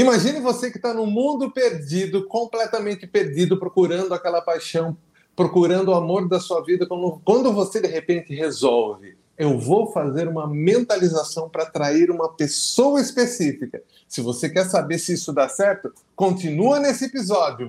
Imagine você que está no mundo perdido, completamente perdido, procurando aquela paixão, procurando o amor da sua vida. Quando você de repente resolve, eu vou fazer uma mentalização para atrair uma pessoa específica. Se você quer saber se isso dá certo, continua nesse episódio.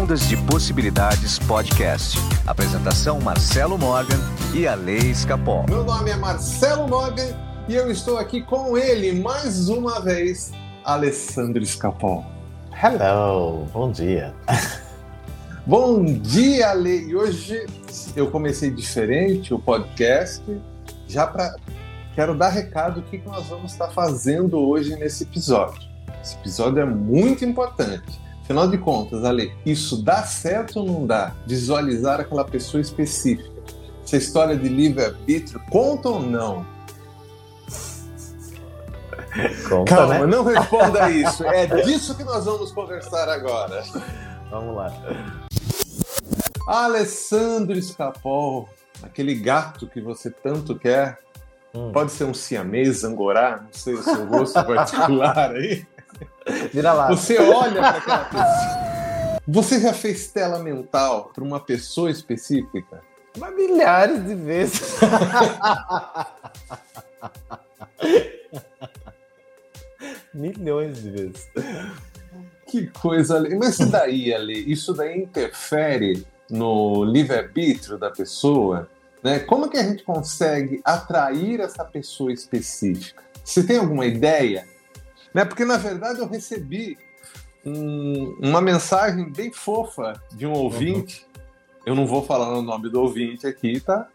Ondas de Possibilidades Podcast. Apresentação Marcelo Morgan e a Lei Escapó. Meu nome é Marcelo Morgan e eu estou aqui com ele mais uma vez, Alessandro Escapó. Hello, bom dia. Bom dia, Ale. E hoje eu comecei diferente o podcast, já para quero dar recado o que, que nós vamos estar fazendo hoje nesse episódio. Esse episódio é muito importante. Afinal de contas, Ale, isso dá certo ou não dá? Visualizar aquela pessoa específica. Essa história de livre-arbítrio conta ou não? Conta, Calma, né? não responda isso. É disso que nós vamos conversar agora. Vamos lá. Alessandro Escapol, aquele gato que você tanto quer. Hum. Pode ser um siamês, angorá, não sei o seu gosto particular aí. Vira lá. Você olha para aquela pessoa. Você já fez tela mental para uma pessoa específica? Mas milhares de vezes. Milhões de vezes. Que coisa ali. Mas isso daí, Ali, isso daí interfere no livre-arbítrio da pessoa? Né? Como que a gente consegue atrair essa pessoa específica? Você tem alguma ideia? Né? Porque, na verdade, eu recebi um, uma mensagem bem fofa de um ouvinte. Uhum. Eu não vou falar o nome do ouvinte aqui, tá?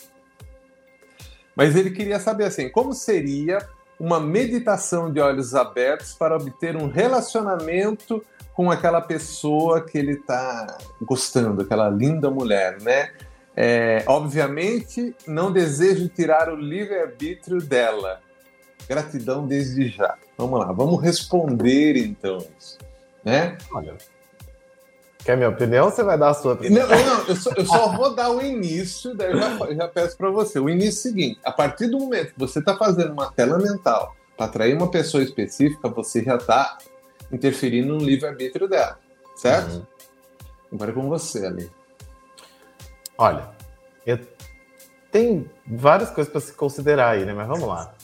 Mas ele queria saber assim, como seria uma meditação de olhos abertos para obter um relacionamento com aquela pessoa que ele está gostando, aquela linda mulher, né? É, obviamente, não desejo tirar o livre-arbítrio dela. Gratidão desde já. Vamos lá, vamos responder então isso. Né? Olha, quer minha opinião ou você vai dar a sua opinião? Não, não, eu só, eu só vou dar o início, daí eu já, já peço para você. O início é o seguinte: a partir do momento que você está fazendo uma tela mental para atrair uma pessoa específica, você já está interferindo no livre-arbítrio dela, certo? Uhum. Agora é com você ali. Olha, eu... tem várias coisas para se considerar aí, né? Mas vamos lá.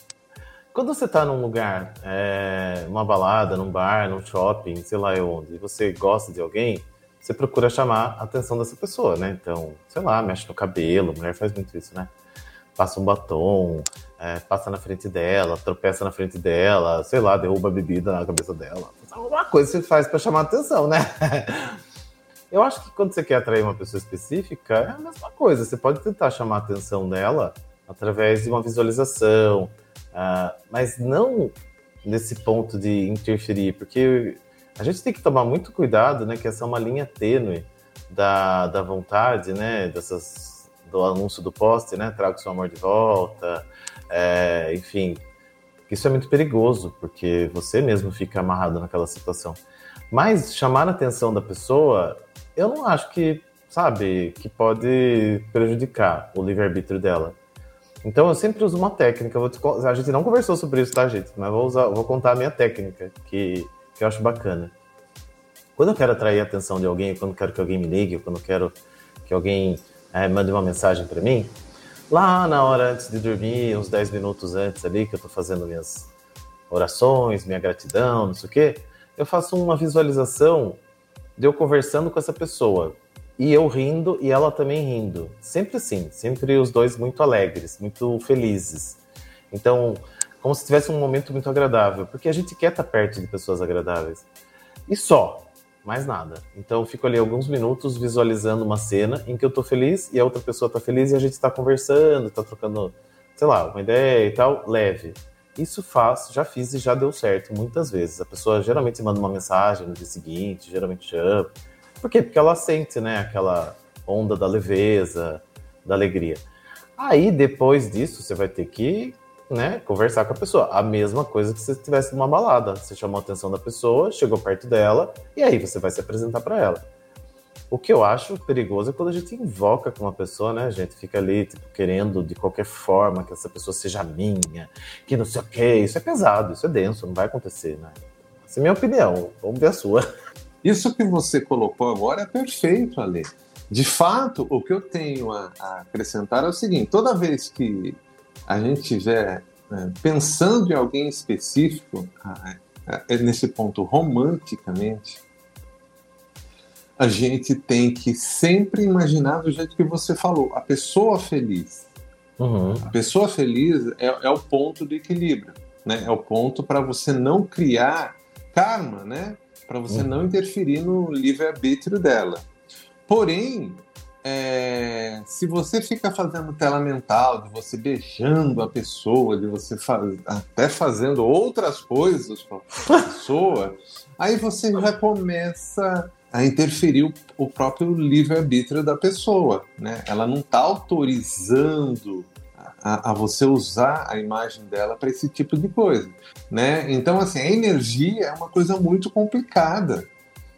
Quando você está num lugar, é, numa balada, num bar, num shopping, sei lá onde, e você gosta de alguém, você procura chamar a atenção dessa pessoa, né? Então, sei lá, mexe no cabelo, mulher faz muito isso, né? Passa um batom, é, passa na frente dela, tropeça na frente dela, sei lá, derruba a bebida na cabeça dela. Alguma coisa você faz para chamar a atenção, né? Eu acho que quando você quer atrair uma pessoa específica, é a mesma coisa. Você pode tentar chamar a atenção dela através de uma visualização, Uh, mas não nesse ponto de interferir, porque a gente tem que tomar muito cuidado, né? Que essa é uma linha tênue da, da vontade, né? Dessas, do anúncio do poste, né? Traga seu amor de volta, é, enfim. Isso é muito perigoso, porque você mesmo fica amarrado naquela situação. Mas chamar a atenção da pessoa, eu não acho que, sabe, que pode prejudicar o livre-arbítrio dela. Então eu sempre uso uma técnica. Te... A gente não conversou sobre isso, tá, gente? Mas vou, usar, vou contar a minha técnica, que, que eu acho bacana. Quando eu quero atrair a atenção de alguém, quando eu quero que alguém me ligue, quando eu quero que alguém é, mande uma mensagem para mim, lá na hora antes de dormir, uns 10 minutos antes ali, que eu tô fazendo minhas orações, minha gratidão, não sei o quê, eu faço uma visualização de eu conversando com essa pessoa e eu rindo e ela também rindo. Sempre assim, sempre os dois muito alegres, muito felizes. Então, como se tivesse um momento muito agradável, porque a gente quer estar perto de pessoas agradáveis. E só, mais nada. Então, eu fico ali alguns minutos visualizando uma cena em que eu tô feliz e a outra pessoa tá feliz e a gente tá conversando, tá trocando, sei lá, uma ideia e tal, leve. Isso faz, já fiz e já deu certo muitas vezes. A pessoa geralmente manda uma mensagem no dia seguinte, geralmente chama por quê? Porque ela sente, né, aquela onda da leveza, da alegria. Aí, depois disso, você vai ter que né, conversar com a pessoa. A mesma coisa que se você estivesse numa balada. Você chamou a atenção da pessoa, chegou perto dela, e aí você vai se apresentar para ela. O que eu acho perigoso é quando a gente invoca com uma pessoa, né? A gente fica ali, tipo, querendo de qualquer forma que essa pessoa seja minha, que não sei o quê. Isso é pesado, isso é denso, não vai acontecer, né? Essa é a minha opinião, vamos ver a sua. Isso que você colocou agora é perfeito, Ale. De fato, o que eu tenho a, a acrescentar é o seguinte: toda vez que a gente estiver é, pensando em alguém específico, é, nesse ponto romanticamente, a gente tem que sempre imaginar do jeito que você falou, a pessoa feliz. Uhum. A pessoa feliz é, é, o ponto do equilíbrio, né? É o ponto para você não criar karma, né? Para você uhum. não interferir no livre-arbítrio dela. Porém, é, se você fica fazendo tela mental, de você beijando a pessoa, de você faz, até fazendo outras coisas com a pessoa, aí você já começa a interferir o, o próprio livre-arbítrio da pessoa. Né? Ela não está autorizando a, a, você usar a imagem dela para esse tipo de coisa. Né? Então, assim, a energia é uma coisa muito complicada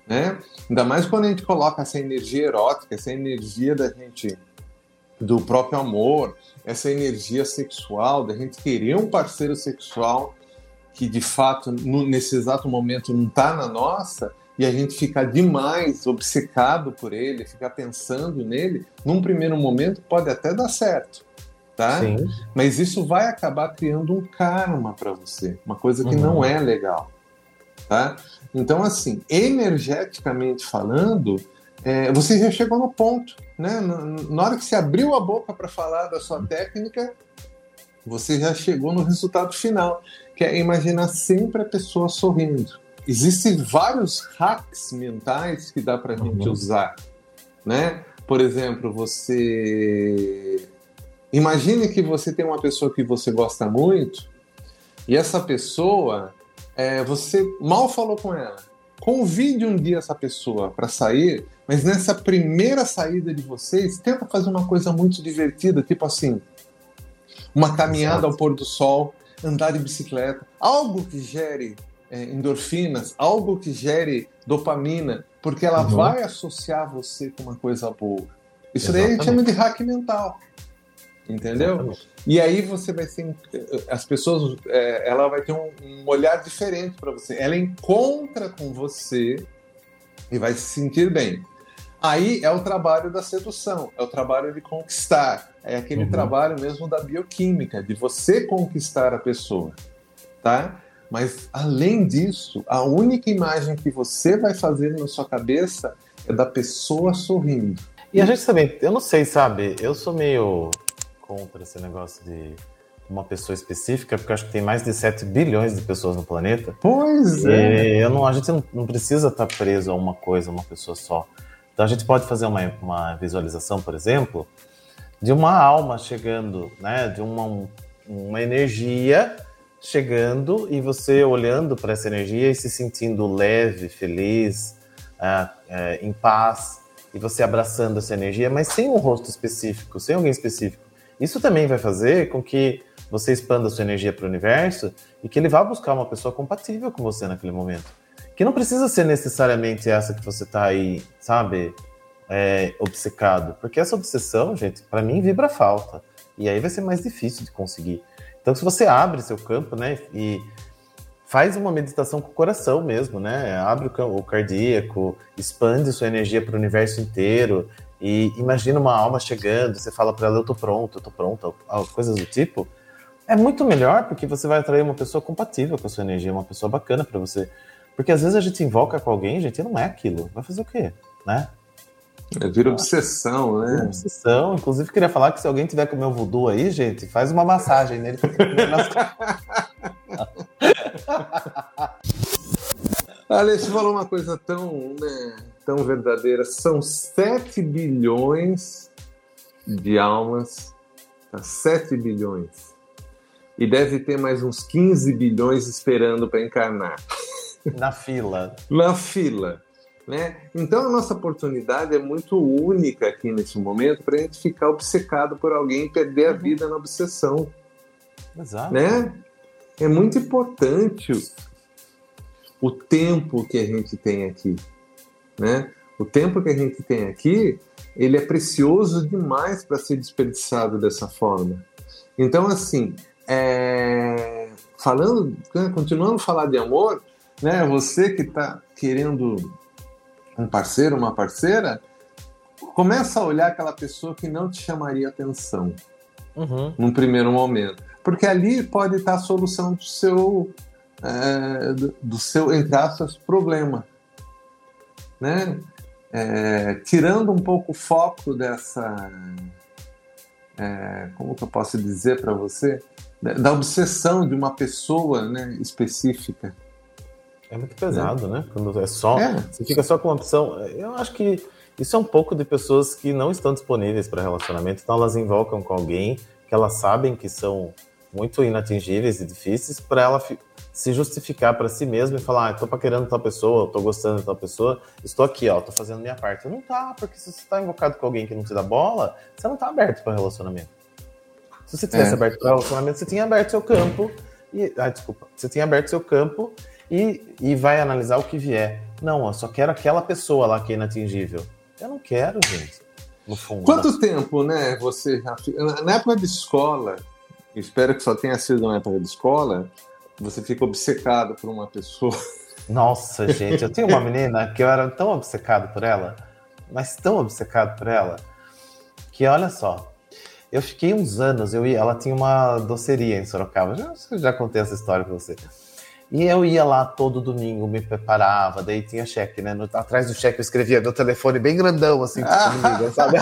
né? Ainda mais quando a gente coloca essa energia erótica, essa energia da gente do próprio amor, essa energia sexual, da gente querer um parceiro sexual que de fato no, nesse exato momento não está na nossa e a gente ficar demais obcecado por ele, ficar pensando nele, num primeiro momento pode até dar certo, tá? Sim. Mas isso vai acabar criando um karma para você, uma coisa que uhum. não é legal, tá? Então, assim, energeticamente falando, é, você já chegou no ponto. Né? Na hora que você abriu a boca para falar da sua técnica, você já chegou no resultado final, que é imaginar sempre a pessoa sorrindo. Existem vários hacks mentais que dá para a gente uhum. usar. Né? Por exemplo, você. Imagine que você tem uma pessoa que você gosta muito e essa pessoa é, você mal falou com ela. Convide um dia essa pessoa para sair, mas nessa primeira saída de vocês, tenta fazer uma coisa muito divertida, tipo assim, uma caminhada ao pôr do sol, andar de bicicleta, algo que gere é, endorfinas, algo que gere dopamina, porque ela uhum. vai associar você com uma coisa boa. Isso Exatamente. daí a gente chama de hack mental. Entendeu? Exatamente. E aí você vai ser. As pessoas. É, ela vai ter um, um olhar diferente para você. Ela encontra com você e vai se sentir bem. Aí é o trabalho da sedução, é o trabalho de conquistar, é aquele uhum. trabalho mesmo da bioquímica, de você conquistar a pessoa, tá? Mas além disso, a única imagem que você vai fazer na sua cabeça é da pessoa sorrindo. E a gente também, eu não sei, sabe? Eu sou meio contra esse negócio de uma pessoa específica, porque acho que tem mais de 7 bilhões de pessoas no planeta. Pois é. Eu não, a gente não, precisa estar preso a uma coisa, a uma pessoa só. Então a gente pode fazer uma, uma visualização, por exemplo, de uma alma chegando, né? De uma, uma energia chegando e você olhando para essa energia e se sentindo leve, feliz, é, é, em paz, e você abraçando essa energia, mas sem um rosto específico, sem alguém específico. Isso também vai fazer com que você expanda sua energia para o universo e que ele vá buscar uma pessoa compatível com você naquele momento. Que não precisa ser necessariamente essa que você está aí, sabe, é, obcecado. Porque essa obsessão, gente, para mim vibra falta. E aí vai ser mais difícil de conseguir. Então, se você abre seu campo, né, e faz uma meditação com o coração mesmo, né? Abre o cardíaco, expande sua energia para o universo inteiro e imagina uma alma chegando, você fala para ela, eu tô pronto, eu tô pronta, coisas do tipo. É muito melhor porque você vai atrair uma pessoa compatível com a sua energia, uma pessoa bacana para você. Porque às vezes a gente invoca com alguém, gente, e não é aquilo. Vai fazer o quê? Né? É, vira obsessão, né? Vira obsessão. Inclusive, queria falar que se alguém tiver com o meu voodoo aí, gente, faz uma massagem nele. Você falou uma coisa tão, né, tão verdadeira. São 7 bilhões de almas, tá? 7 bilhões. E deve ter mais uns 15 bilhões esperando para encarnar. Na fila. Na fila. Né? Então a nossa oportunidade é muito única aqui nesse momento para a gente ficar obcecado por alguém e perder a uhum. vida na obsessão. Exato. Né? É muito importante o tempo que a gente tem aqui. Né? O tempo que a gente tem aqui, ele é precioso demais para ser desperdiçado dessa forma. Então, assim, é... falando, né, continuando a falar de amor, né? Você que está querendo um parceiro, uma parceira, começa a olhar aquela pessoa que não te chamaria atenção uhum. num primeiro momento, porque ali pode estar a solução do seu, é, do, do, seu entre aspas, problema, né? É, tirando um pouco o foco dessa, é, como que eu posso dizer para você, da obsessão de uma pessoa, né, específica. É muito pesado, né? Quando é só. É. Você fica só com uma opção. Eu acho que isso é um pouco de pessoas que não estão disponíveis para relacionamento, então elas invocam com alguém que elas sabem que são muito inatingíveis e difíceis para ela se justificar para si mesma e falar, ah, estou paquerando tal pessoa, estou gostando de tal pessoa, estou aqui, ó, estou fazendo minha parte. Não tá, porque se você está invocado com alguém que não te dá bola, você não está aberto para relacionamento. Se você tivesse é. aberto para relacionamento, você tinha aberto seu campo e, ah, desculpa, você tinha aberto seu campo e, e vai analisar o que vier. Não, eu só quero aquela pessoa lá que é inatingível. Eu não quero, gente. No fundo. Quanto tempo, né, você Na época de escola, espero que só tenha sido na época de escola, você fica obcecado por uma pessoa. Nossa, gente, eu tenho uma menina que eu era tão obcecado por ela, mas tão obcecado por ela, que olha só, eu fiquei uns anos, eu ia, ela tinha uma doceria em Sorocaba, já, já contei essa história pra você. E eu ia lá todo domingo, me preparava, daí tinha cheque, né? No, atrás do cheque eu escrevia meu telefone bem grandão, assim, comigo, sabe?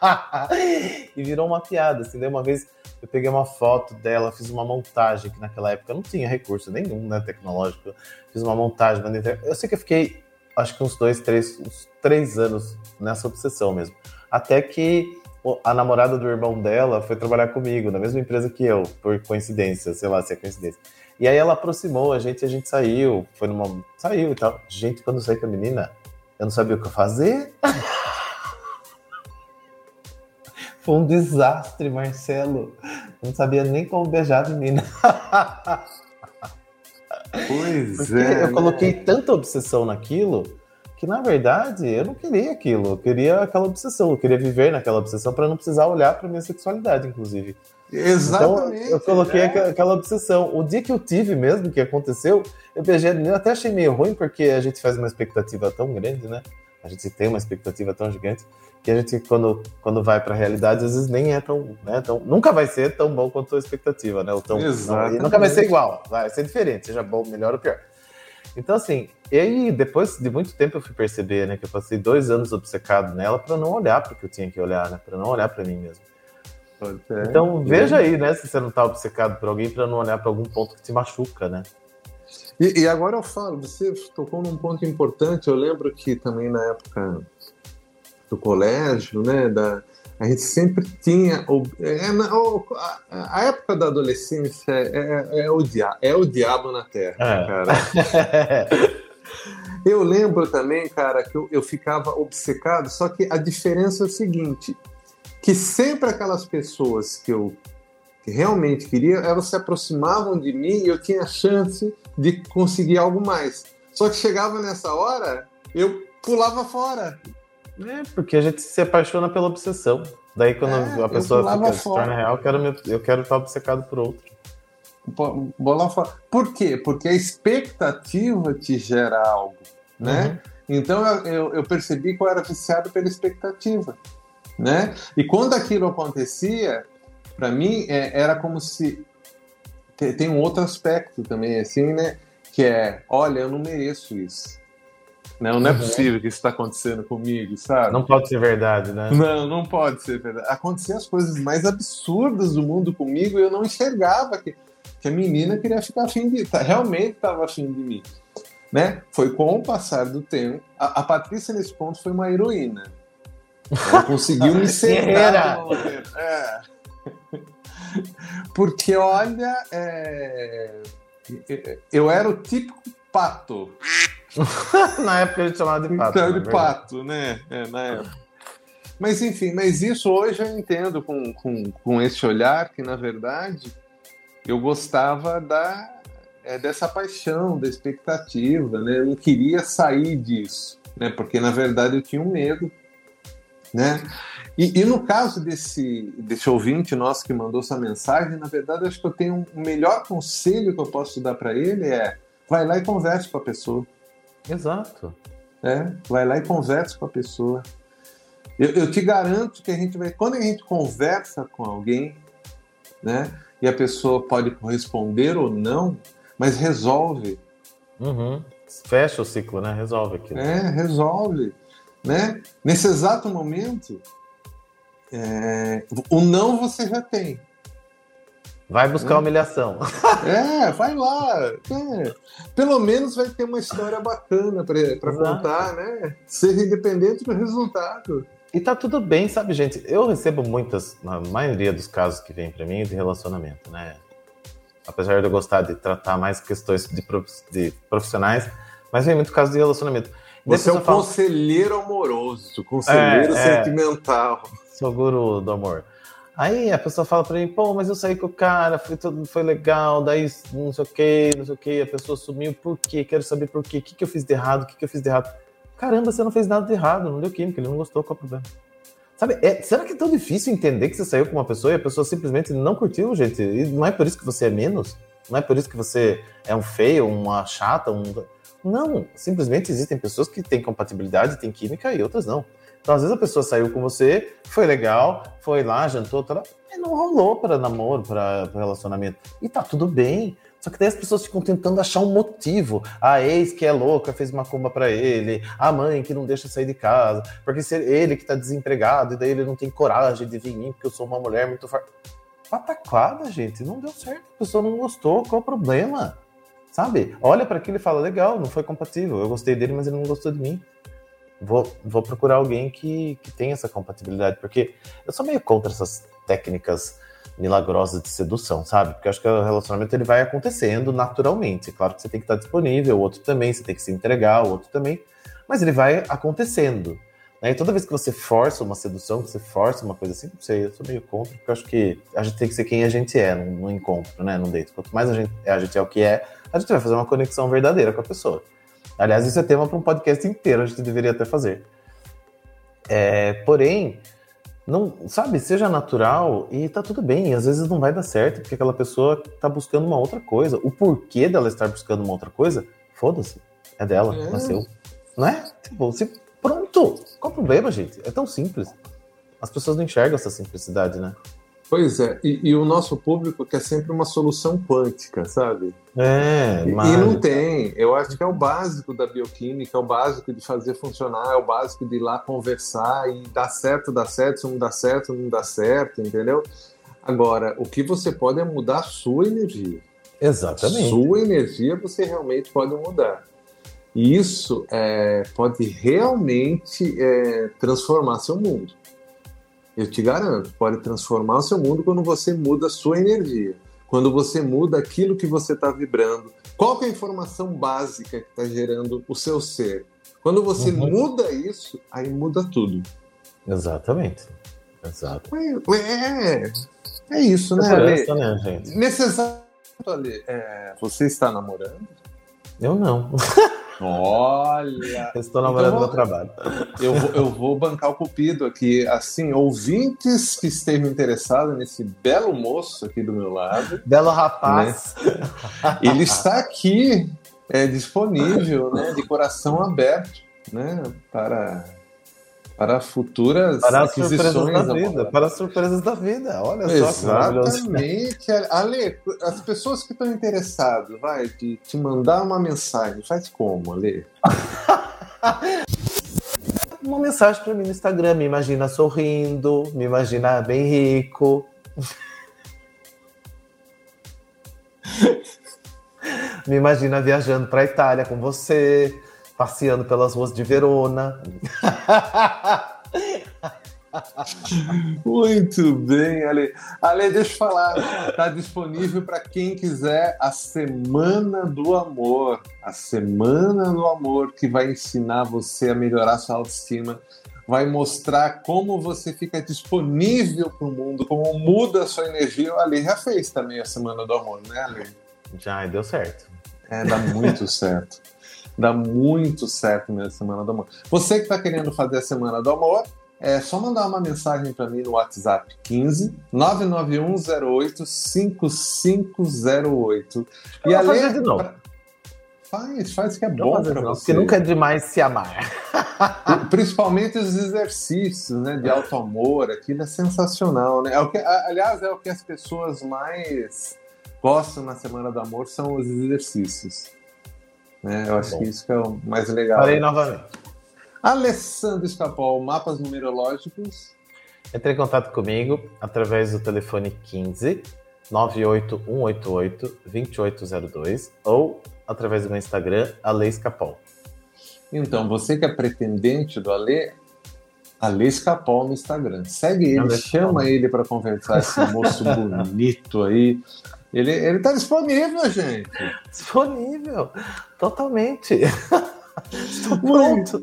e virou uma piada, assim. Daí uma vez eu peguei uma foto dela, fiz uma montagem, que naquela época não tinha recurso nenhum, né, tecnológico. Fiz uma montagem, eu sei que eu fiquei, acho que uns dois, três, uns três anos nessa obsessão mesmo. Até que a namorada do irmão dela foi trabalhar comigo, na mesma empresa que eu, por coincidência, sei lá se é coincidência. E aí ela aproximou a gente, a gente saiu, foi numa. Saiu e tal. Gente, quando eu saí com a menina, eu não sabia o que fazer. foi um desastre, Marcelo. Eu não sabia nem como beijar a menina. Pois Porque é. Eu coloquei tanta obsessão naquilo que, na verdade, eu não queria aquilo. Eu queria aquela obsessão. Eu queria viver naquela obsessão para não precisar olhar para minha sexualidade, inclusive. Exatamente. Então, eu coloquei né? aquela obsessão. O dia que eu tive mesmo, que aconteceu, eu beijei eu até achei meio ruim, porque a gente faz uma expectativa tão grande, né? A gente tem uma expectativa tão gigante, que a gente, quando, quando vai para a realidade, às vezes nem é tão, né, tão. Nunca vai ser tão bom quanto a expectativa, né? Ou tão, não, nunca vai ser igual, vai ser diferente, seja bom, melhor ou pior. Então, assim, e aí, depois de muito tempo, eu fui perceber, né, que eu passei dois anos obcecado nela para não olhar para o que eu tinha que olhar, né? Para não olhar para mim mesmo. Então veja aí, né, se você não está obcecado por alguém para não olhar para algum ponto que te machuca, né? E, e, agora eu falo, você tocou num ponto importante. Eu lembro que também na época do colégio, né, da, a gente sempre tinha é, na, a, a, época da adolescência é, é, é o dia, é o diabo na terra, é. cara. eu lembro também, cara, que eu, eu ficava obcecado. Só que a diferença é o seguinte: que sempre aquelas pessoas que eu que realmente queria, elas se aproximavam de mim e eu tinha chance de conseguir algo mais. Só que chegava nessa hora, eu pulava fora. É, porque a gente se apaixona pela obsessão. Daí quando é, a pessoa fica, se torna real, eu quero, eu quero estar obcecado por outro. Bola fora. Por quê? Porque a expectativa te gera algo, né? Uhum. Então eu, eu percebi que eu era viciado pela expectativa né? E quando aquilo acontecia, para mim é, era como se tem um outro aspecto também assim, né? Que é, olha, eu não mereço isso. Não, não é uhum. possível que isso está acontecendo comigo, sabe? Não pode ser verdade, né? Não, não pode ser verdade. Aconteciam as coisas mais absurdas do mundo comigo e eu não enxergava que, que a menina queria ficar afim de. Tá, realmente estava afim de mim. Né? Foi com o passar do tempo. A, a Patrícia, nesse ponto, foi uma heroína. Ela conseguiu me sentar. É. Porque, olha, é... eu era o típico pato. na época a gente chamava de pato. Então, de pato, né? É, na época. Mas enfim, mas isso hoje eu entendo com, com, com esse olhar que, na verdade, eu gostava da, é, dessa paixão, da expectativa, né? Eu não queria sair disso. né? Porque na verdade eu tinha um medo, né? E, e, no caso desse, desse ouvinte nosso que mandou essa mensagem, na verdade, acho que eu tenho um melhor conselho que eu posso dar para ele é vai lá e converse com a pessoa. Exato. É, vai lá e converse com a pessoa. Eu, eu, te garanto que a gente vai, quando a gente conversa com alguém, né, e a pessoa pode corresponder ou não, mas resolve. Uhum. Fecha o ciclo, né? Resolve aquilo. É, resolve. Né? Nesse exato momento, é, o não você já tem. Vai buscar é. humilhação. É, vai lá. É. Pelo menos vai ter uma história bacana para contar, né? Seja independente do resultado. E tá tudo bem, sabe, gente? Eu recebo muitas, na maioria dos casos que vem para mim, de relacionamento, né? Apesar de eu gostar de tratar mais questões de, de profissionais, mas vem muito caso de relacionamento. Você é um fala... conselheiro amoroso, conselheiro é, sentimental. É, sou guru do amor. Aí a pessoa fala pra mim, pô, mas eu saí com o cara, foi, tudo, foi legal, daí não sei o que, não sei o que, a pessoa sumiu, por quê? Quero saber por quê, o que, que eu fiz de errado, o que, que eu fiz de errado. Caramba, você não fez nada de errado, não deu química, ele não gostou, qual é o problema? Sabe, é, será que é tão difícil entender que você saiu com uma pessoa e a pessoa simplesmente não curtiu, gente? E não é por isso que você é menos? Não é por isso que você é um feio, uma chata, um... Não, simplesmente existem pessoas que têm compatibilidade, têm química e outras não. Então, às vezes a pessoa saiu com você, foi legal, foi lá, jantou, tal, e não rolou para namoro, para relacionamento. E tá tudo bem. Só que daí as pessoas ficam tentando achar um motivo. A ex que é louca fez uma cumba para ele, a mãe que não deixa sair de casa, porque se ele que tá desempregado e daí ele não tem coragem de vir em mim porque eu sou uma mulher muito forte. Pataquada, gente, não deu certo, a pessoa não gostou, qual o problema? Sabe? Olha para aquilo e fala: legal, não foi compatível, eu gostei dele, mas ele não gostou de mim. Vou, vou procurar alguém que, que tenha essa compatibilidade, porque eu sou meio contra essas técnicas milagrosa de sedução, sabe? Porque eu acho que o relacionamento ele vai acontecendo naturalmente. Claro que você tem que estar disponível, o outro também, você tem que se entregar, o outro também, mas ele vai acontecendo. Né? E toda vez que você força uma sedução, que você força uma coisa assim, não sei, eu sou meio contra, porque eu acho que a gente tem que ser quem a gente é no, no encontro, né? No date. Quanto mais a gente, a gente é o que é, a gente vai fazer uma conexão verdadeira com a pessoa. Aliás, isso é tema para um podcast inteiro, a gente deveria até fazer. É, porém, não, sabe, seja natural e tá tudo bem. Às vezes não vai dar certo porque aquela pessoa tá buscando uma outra coisa. O porquê dela estar buscando uma outra coisa, foda-se. É dela, é. nasceu. Não é? Tipo, se, pronto. Qual o problema, gente? É tão simples. As pessoas não enxergam essa simplicidade, né? Pois é, e, e, o nosso público quer sempre uma solução quântica, sabe? É, mas... E não tem. Eu acho que é o básico da bioquímica, é o básico de fazer funcionar, é o básico de ir lá conversar e dá certo, dá certo, se não dá certo, não dá certo, entendeu? Agora, o que você pode é mudar a sua energia. Exatamente. Sua energia você realmente pode mudar. E isso é, pode realmente é, transformar seu mundo. Eu te garanto, pode transformar o seu mundo quando você muda a sua energia, quando você muda aquilo que você está vibrando. Qual é a informação básica que está gerando o seu ser? Quando você uhum. muda isso, aí muda tudo. Exatamente. Exato. É, é isso, né, Ale? né, gente? Nesse exato, Ale, é, você está namorando? Eu não. Olha! Eu estou namorando então, meu trabalho. Eu vou, eu vou bancar o Cupido aqui. Assim, ouvintes que estejam interessados nesse belo moço aqui do meu lado. Belo rapaz. Né? Ele está aqui é, disponível, né, de coração aberto, né, para para futuras para aquisições da vida, para as surpresas da vida. Olha Exatamente. só Exatamente. Ale, as pessoas que estão interessadas, vai, de te mandar uma mensagem, faz como, Ale? uma mensagem para mim no Instagram, me imagina sorrindo, me imagina bem rico. me imagina viajando para a Itália com você passeando pelas ruas de Verona. Muito bem, Ale. Ale, deixa eu falar. Está disponível para quem quiser a Semana do Amor. A Semana do Amor que vai ensinar você a melhorar sua autoestima. Vai mostrar como você fica disponível para o mundo, como muda a sua energia. O Ale já fez também a Semana do Amor, né, Ale? Já, deu certo. É, dá muito certo. Dá muito certo mesmo a Semana do Amor. Você que está querendo fazer a Semana do Amor, é só mandar uma mensagem para mim no WhatsApp 15 99108 5508. e a fazer de novo. Faz, faz que é bom para você. Porque nunca é demais se amar. Principalmente os exercícios né, de alto amor, aquilo é sensacional. Né? É o que, aliás, é o que as pessoas mais gostam na Semana do Amor, são os exercícios. Né? Eu acho bom. que isso que é o mais legal. Falei novamente. Alessandro Escapol, mapas numerológicos. Entre em contato comigo através do telefone 15 98188 2802 ou através do meu Instagram, Ale Escapol. Então, você que é pretendente do Ale, Ale Escapol no Instagram. Segue ele, chama ele para conversar, esse moço bonito aí. Ele, ele tá disponível, gente. Disponível, totalmente. Estou pronto.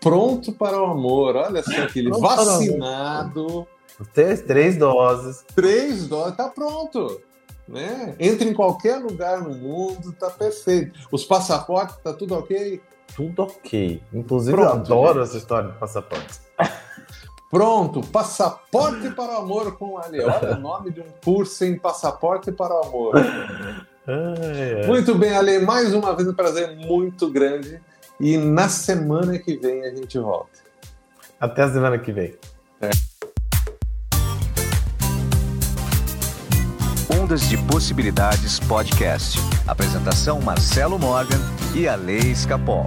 Pronto para o amor. Olha só aquele vacinado. Três, três doses. Três doses, tá pronto né? Entra em qualquer lugar no mundo, tá perfeito. Os passaportes, tá tudo ok? Tudo ok. Inclusive, Pronto, eu adoro gente. essa história de passaportes. Pronto, Passaporte para o Amor com Ali. Olha o nome de um curso em Passaporte para o Amor. Muito bem, Ale, mais uma vez um prazer muito grande. E na semana que vem a gente volta. Até a semana que vem. É. Ondas de Possibilidades Podcast. Apresentação Marcelo Morgan e a Lei Escapol.